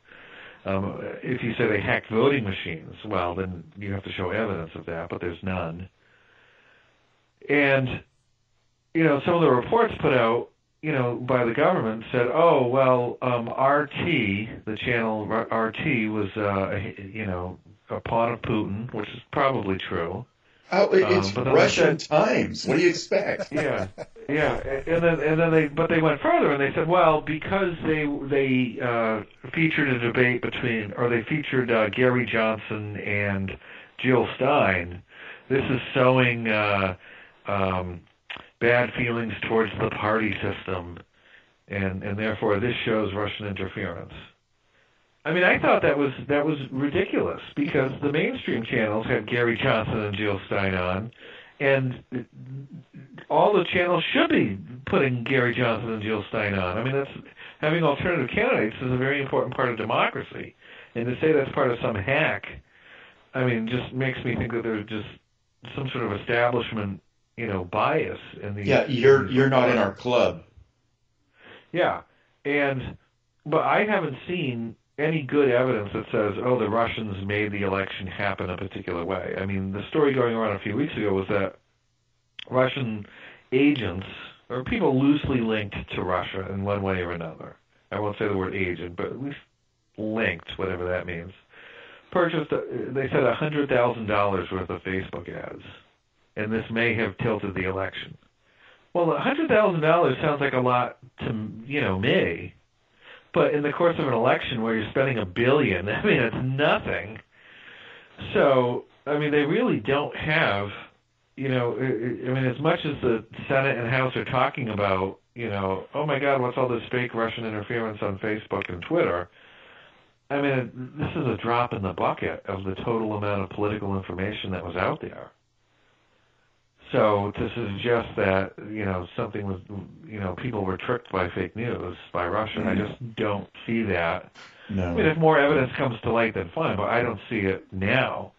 Um, if you say they hacked voting machines, well, then you have to show evidence of that, but there's none. And you know, some of the reports put out, you know, by the government said, "Oh, well, um, RT, the channel RT, was, uh, you know, a pawn of Putin," which is probably true. Oh, it- Um, it's but then they times. What do you expect? yeah, yeah, and then and then they but they went further and they said, well, because they they uh, featured a debate between or they featured uh, Gary Johnson and Jill Stein, this is sowing uh, um, bad feelings towards the party system, and and therefore this shows Russian interference. I mean, I thought that was that was ridiculous because the mainstream channels had Gary Johnson and Jill Stein on, and all the channels should be putting Gary Johnson and Jill Stein on. I mean, that's having alternative candidates is a very important part of democracy, and to say that's part of some hack, I mean, just makes me think that there's just some sort of establishment, you know, bias in the. Yeah, you're you're not in our club. Yeah, and but I haven't seen any good evidence that says, oh, the Russians made the election happen a particular way. I mean, the story going around a few weeks ago was that Russian agents, or people loosely linked to Russia in one way or another, I won't say the word agent, but at least linked, whatever that means, purchased, uh, they said $100,000 worth of Facebook ads. And this may have tilted the election. Well, $100,000 sounds like a lot to, you know, me. But in the course of an election where you're spending a billion, I mean, it's nothing. So, I mean, they really don't have, you know, I mean, as much as the Senate and House are talking about, you know, oh my God, what's all this fake Russian interference on Facebook and Twitter? I mean, this is a drop in the bucket of the total amount of political information that was out there. So to suggest that you know something was you know people were tricked by fake news by Russia, mm-hmm. I just don't see that. No. I mean, if more evidence comes to light, then fine, but I don't see it now.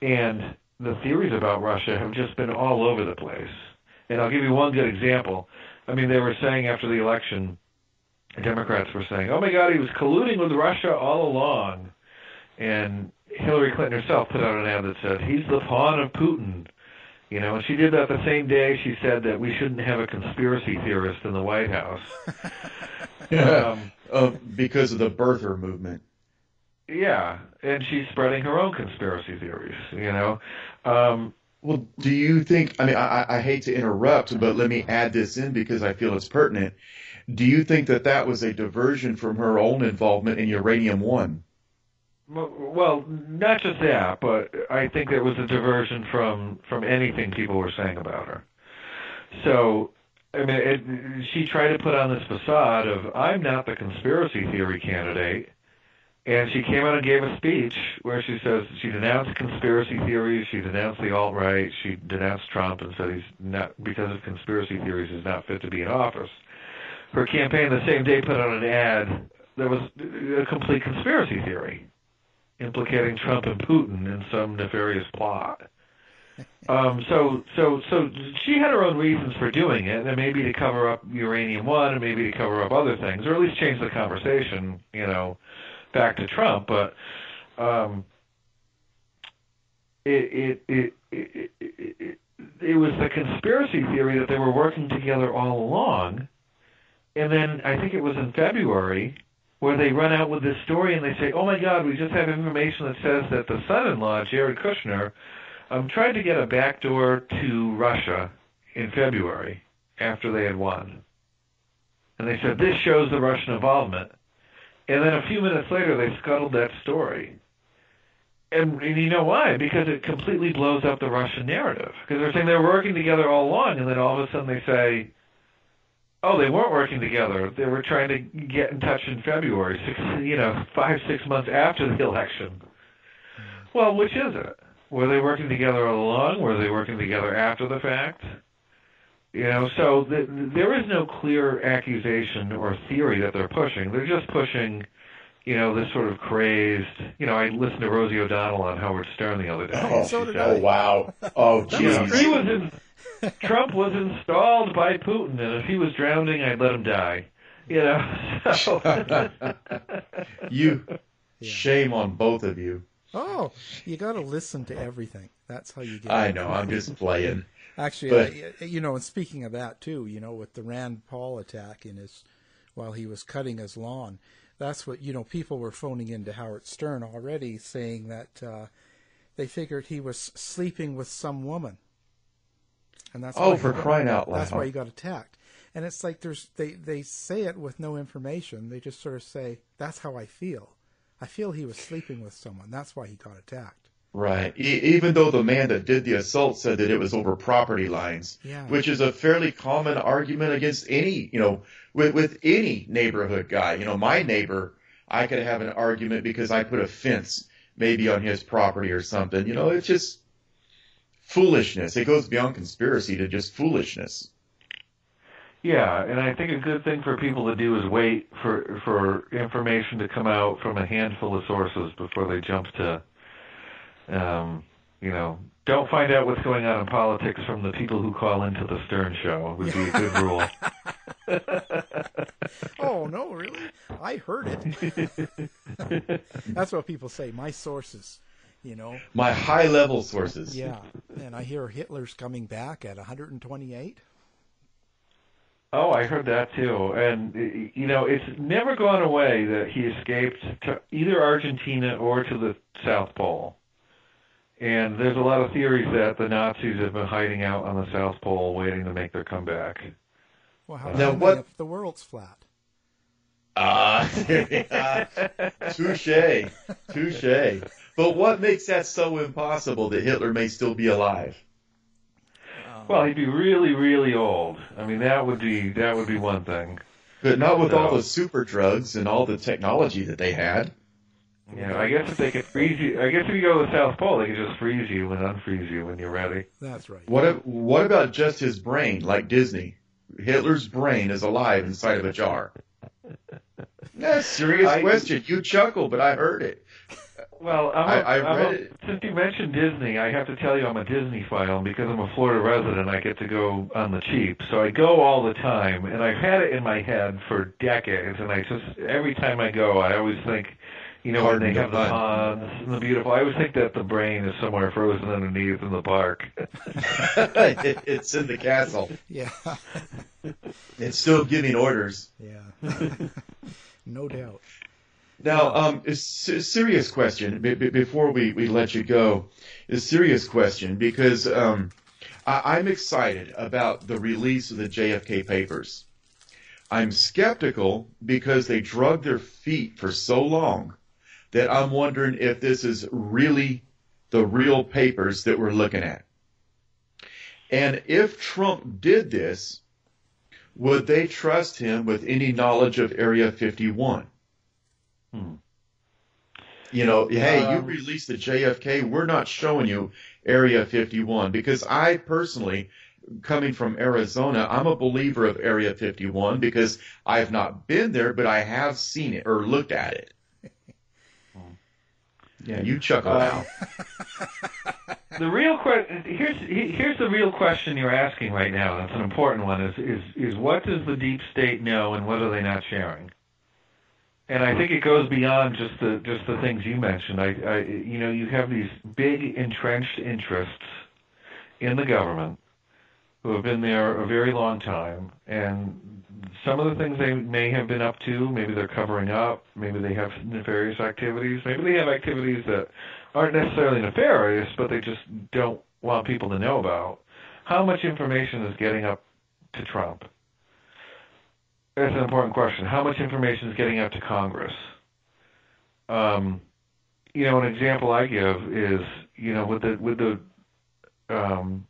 And the theories about Russia have just been all over the place. And I'll give you one good example. I mean, they were saying after the election, Democrats were saying, "Oh my God, he was colluding with Russia all along," and Hillary Clinton herself put out an ad that said, "He's the pawn of Putin." You know, and she did that the same day she said that we shouldn't have a conspiracy theorist in the White House. um, uh, because of the birther movement. Yeah, and she's spreading her own conspiracy theories. You know. Um, well, do you think? I mean, I, I hate to interrupt, but let me add this in because I feel it's pertinent. Do you think that that was a diversion from her own involvement in Uranium One? Well, not just that, but I think it was a diversion from from anything people were saying about her. So, I mean, it, she tried to put on this facade of I'm not the conspiracy theory candidate, and she came out and gave a speech where she says she denounced conspiracy theories, she denounced the alt right, she denounced Trump, and said he's not because of conspiracy theories he's not fit to be in office. Her campaign the same day put out an ad that was a complete conspiracy theory implicating Trump and Putin in some nefarious plot. Um, so, so, so she had her own reasons for doing it, and maybe to cover up Uranium One, and maybe to cover up other things, or at least change the conversation, you know, back to Trump. But um, it, it, it, it, it, was the conspiracy theory that they were working together all along, and then I think it was in February where they run out with this story and they say, "Oh my God, we just have information that says that the son-in-law, Jared Kushner, um, tried to get a backdoor to Russia in February after they had won." And they said this shows the Russian involvement. And then a few minutes later, they scuttled that story. And, and you know why? Because it completely blows up the Russian narrative. Because they're saying they were working together all along, and then all of a sudden they say, Oh, they weren't working together. They were trying to get in touch in February, six, you know, five, six months after the election. Well, which is it? Were they working together all along? Were they working together after the fact? You know, so the, there is no clear accusation or theory that they're pushing. They're just pushing, you know, this sort of crazed. You know, I listened to Rosie O'Donnell on Howard Stern the other day. Oh, so did oh wow! Oh, geez. He was in Trump was installed by Putin, and if he was drowning, I'd let him die. You know. So. you shame on both of you. Oh, you got to listen to everything. That's how you get. I know. I'm just playing. Actually, but, uh, you know, and speaking of that too, you know, with the Rand Paul attack in his while he was cutting his lawn, that's what you know. People were phoning into Howard Stern already, saying that uh, they figured he was sleeping with some woman and that's oh, for crying out loud! That's why he got attacked. And it's like there's they they say it with no information. They just sort of say that's how I feel. I feel he was sleeping with someone. That's why he got attacked. Right. E- even though the man that did the assault said that it was over property lines, yeah. which is a fairly common argument against any, you know, with with any neighborhood guy. You know, my neighbor, I could have an argument because I put a fence maybe on his property or something. You know, it's just foolishness. It goes beyond conspiracy to just foolishness. Yeah, and I think a good thing for people to do is wait for for information to come out from a handful of sources before they jump to, um, you know, don't find out what's going on in politics from the people who call into the Stern Show. Would be a good rule. oh, oh no, really? I heard it. That's what people say. My sources, you know. My high level sources. Yeah, and I hear Hitler's coming back at 128. Oh, I heard that too. And you know, it's never gone away that he escaped to either Argentina or to the South Pole. And there's a lot of theories that the Nazis have been hiding out on the South Pole waiting to make their comeback. Well, how Now, what- if the world's flat? Ah, touche, touche. But what makes that so impossible that Hitler may still be alive? Um, well, he'd be really, really old. I mean, that would be that would be one thing. But not with all the super drugs and all the technology that they had. You know, I guess if they could freeze you, I guess if you go to the South Pole, they could just freeze you and unfreeze you when you're ready. That's right. What if, what about just his brain, like Disney? Hitler's brain is alive inside of a jar. That's a serious I- question. You chuckle, but I heard it. Well, I'm a, I- I I'm a- it. since you mentioned Disney, I have to tell you I'm a Disney file, because I'm a Florida resident. I get to go on the cheap, so I go all the time, and I've had it in my head for decades. And I just every time I go, I always think, you know, when they the have the ponds and the beautiful. I always think that the brain is somewhere frozen underneath in the park. it, it's in the castle. Yeah, It's still giving orders. yeah, no doubt. Now, um, a serious question b- b- before we, we let you go. A serious question because um, I- I'm excited about the release of the JFK papers. I'm skeptical because they drug their feet for so long that I'm wondering if this is really the real papers that we're looking at. And if Trump did this, would they trust him with any knowledge of Area 51? Hmm. You know, hey, you Um, released the JFK, we're not showing you Area 51 because I personally, coming from Arizona, I'm a believer of Area 51 because I have not been there, but I have seen it or looked at it. Yeah, you chuckle Um, out. the real question here's here's the real question you're asking right now. That's an important one. Is is is what does the deep state know, and what are they not sharing? And I think it goes beyond just the just the things you mentioned. I, I you know you have these big entrenched interests in the government who have been there a very long time, and some of the things they may have been up to, maybe they're covering up, maybe they have nefarious activities, maybe they have activities that aren't necessarily nefarious, but they just don't want people to know about. How much information is getting up to Trump? That's an important question. How much information is getting out to Congress? Um, you know, an example I give is, you know, with the with the um,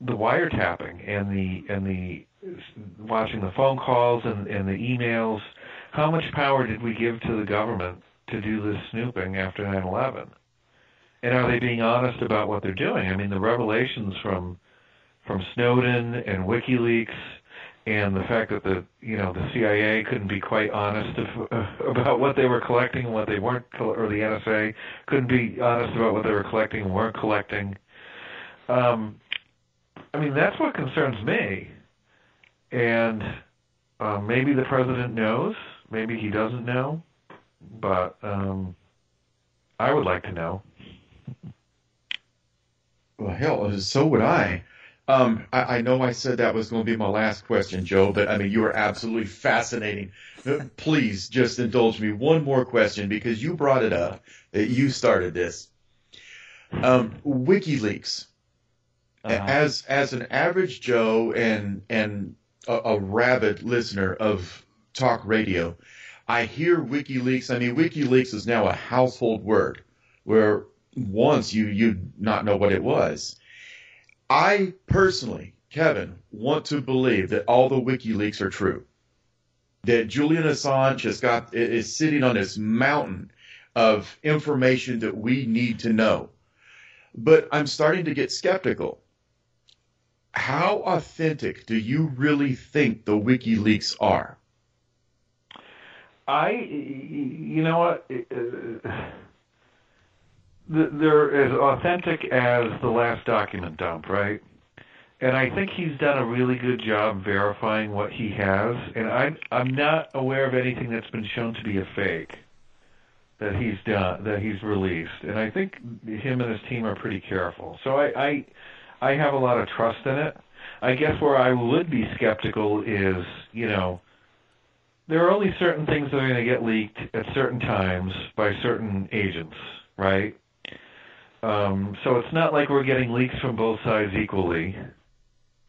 the wiretapping and the and the watching the phone calls and, and the emails. How much power did we give to the government to do this snooping after 9/11? And are they being honest about what they're doing? I mean, the revelations from from Snowden and WikiLeaks and the fact that the you know the CIA couldn't be quite honest of, about what they were collecting and what they weren't, or the NSA couldn't be honest about what they were collecting and weren't collecting. Um, I mean, that's what concerns me. And uh, maybe the president knows, maybe he doesn't know, but um, I would like to know. Well, hell, so would I. Um, I, I know I said that was going to be my last question, Joe, but I mean, you are absolutely fascinating. Please just indulge me one more question because you brought it up. That you started this. Um, WikiLeaks. Uh-huh. As as an average Joe and and a, a rabid listener of talk radio, I hear WikiLeaks. I mean, WikiLeaks is now a household word. Where once you you'd not know what it was. I personally, Kevin, want to believe that all the WikiLeaks are true. That Julian Assange has got is sitting on this mountain of information that we need to know. But I'm starting to get skeptical. How authentic do you really think the WikiLeaks are? I, you know what? Th- they're as authentic as the last document dump, right? and I think he's done a really good job verifying what he has. And I'm I'm not aware of anything that's been shown to be a fake that he's done that he's released. And I think him and his team are pretty careful. So I I, I have a lot of trust in it. I guess where I would be skeptical is, you know, there are only certain things that are going to get leaked at certain times by certain agents, right? Um, so it's not like we're getting leaks from both sides equally.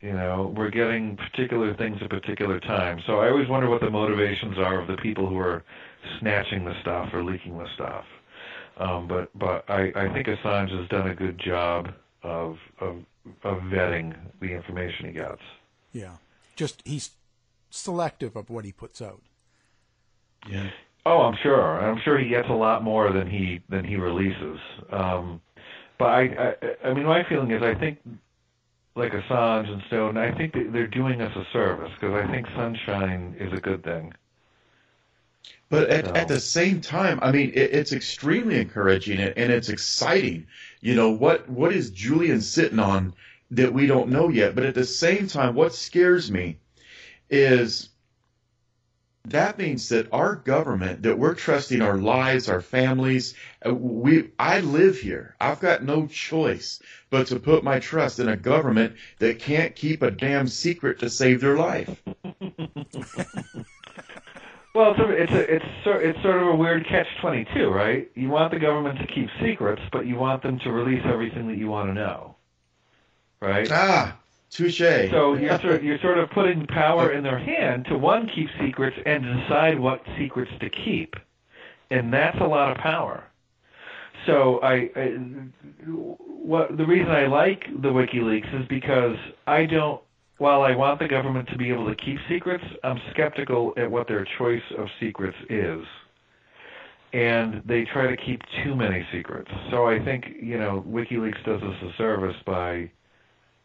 You know, we're getting particular things at particular times. So I always wonder what the motivations are of the people who are snatching the stuff or leaking the stuff. Um, but but I, I think Assange has done a good job of of of vetting the information he gets. Yeah, just he's selective of what he puts out. Yeah. Oh, I'm sure. I'm sure he gets a lot more than he than he releases. Um, but I, I, I mean, my feeling is, I think, like Assange and Snowden, I think they're doing us a service because I think sunshine is a good thing. But at, at the same time, I mean, it, it's extremely encouraging and, and it's exciting. You know, what, what is Julian sitting on that we don't know yet? But at the same time, what scares me is that means that our government, that we're trusting our lives, our families, uh, we, I live here. I've got no choice but to put my trust in a government that can't keep a damn secret to save their life. Well, it's a, it's a, it's sort it's sort of a weird catch twenty two, right? You want the government to keep secrets, but you want them to release everything that you want to know, right? Ah, touche. So you're sort of, you're sort of putting power in their hand to one keep secrets and decide what secrets to keep, and that's a lot of power. So I, I what the reason I like the WikiLeaks is because I don't while I want the government to be able to keep secrets, I'm skeptical at what their choice of secrets is. And they try to keep too many secrets. So I think, you know, WikiLeaks does us a service by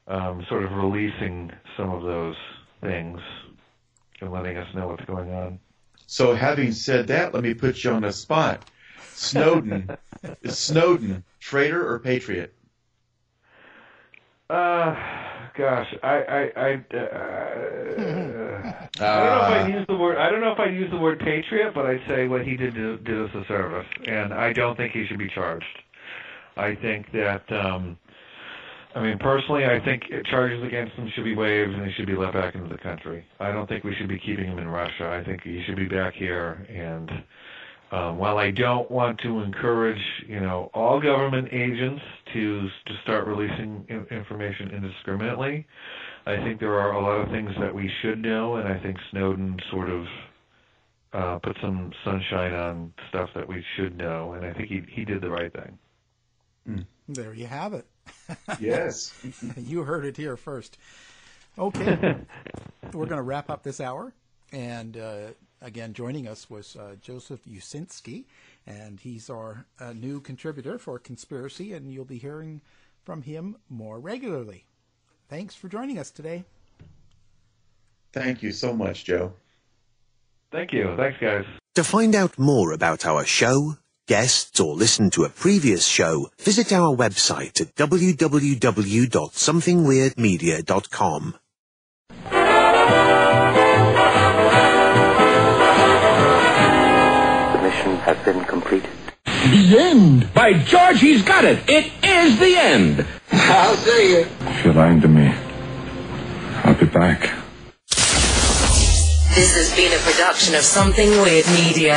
um, sort of releasing some of those things and letting us know what's going on. So having said that, let me put you on the spot. Snowden, is Snowden traitor or patriot? Uh, gosh, I I I, uh, I don't know if I'd use the word. I don't know if I'd use the word patriot, but I'd say what he did did, did us a service, and I don't think he should be charged. I think that. um I mean, personally, I think charges against him should be waived and he should be let back into the country. I don't think we should be keeping him in Russia. I think he should be back here and um, while I don't want to encourage, you know, all government agents to to start releasing in, information indiscriminately, I think there are a lot of things that we should know, and I think Snowden sort of uh, put some sunshine on stuff that we should know, and I think he he did the right thing. Mm. There you have it. Yes, you heard it here first. Okay, we're going to wrap up this hour, and. Uh, again, joining us was uh, Joseph Uscinski, and he's our uh, new contributor for Conspiracy, and you'll be hearing from him more regularly. Thanks for joining us today. Thank you so much, Joe. Thank you. Thanks, guys. To find out more about our show, guests, or listen to a previous show, visit our website at www.somethingweirdmedia.com. The mission has been completed. The end! By George, he's got it! It is the end! I'll say you? If you're lying to me, I'll be back. This has been a production of Something Weird Media.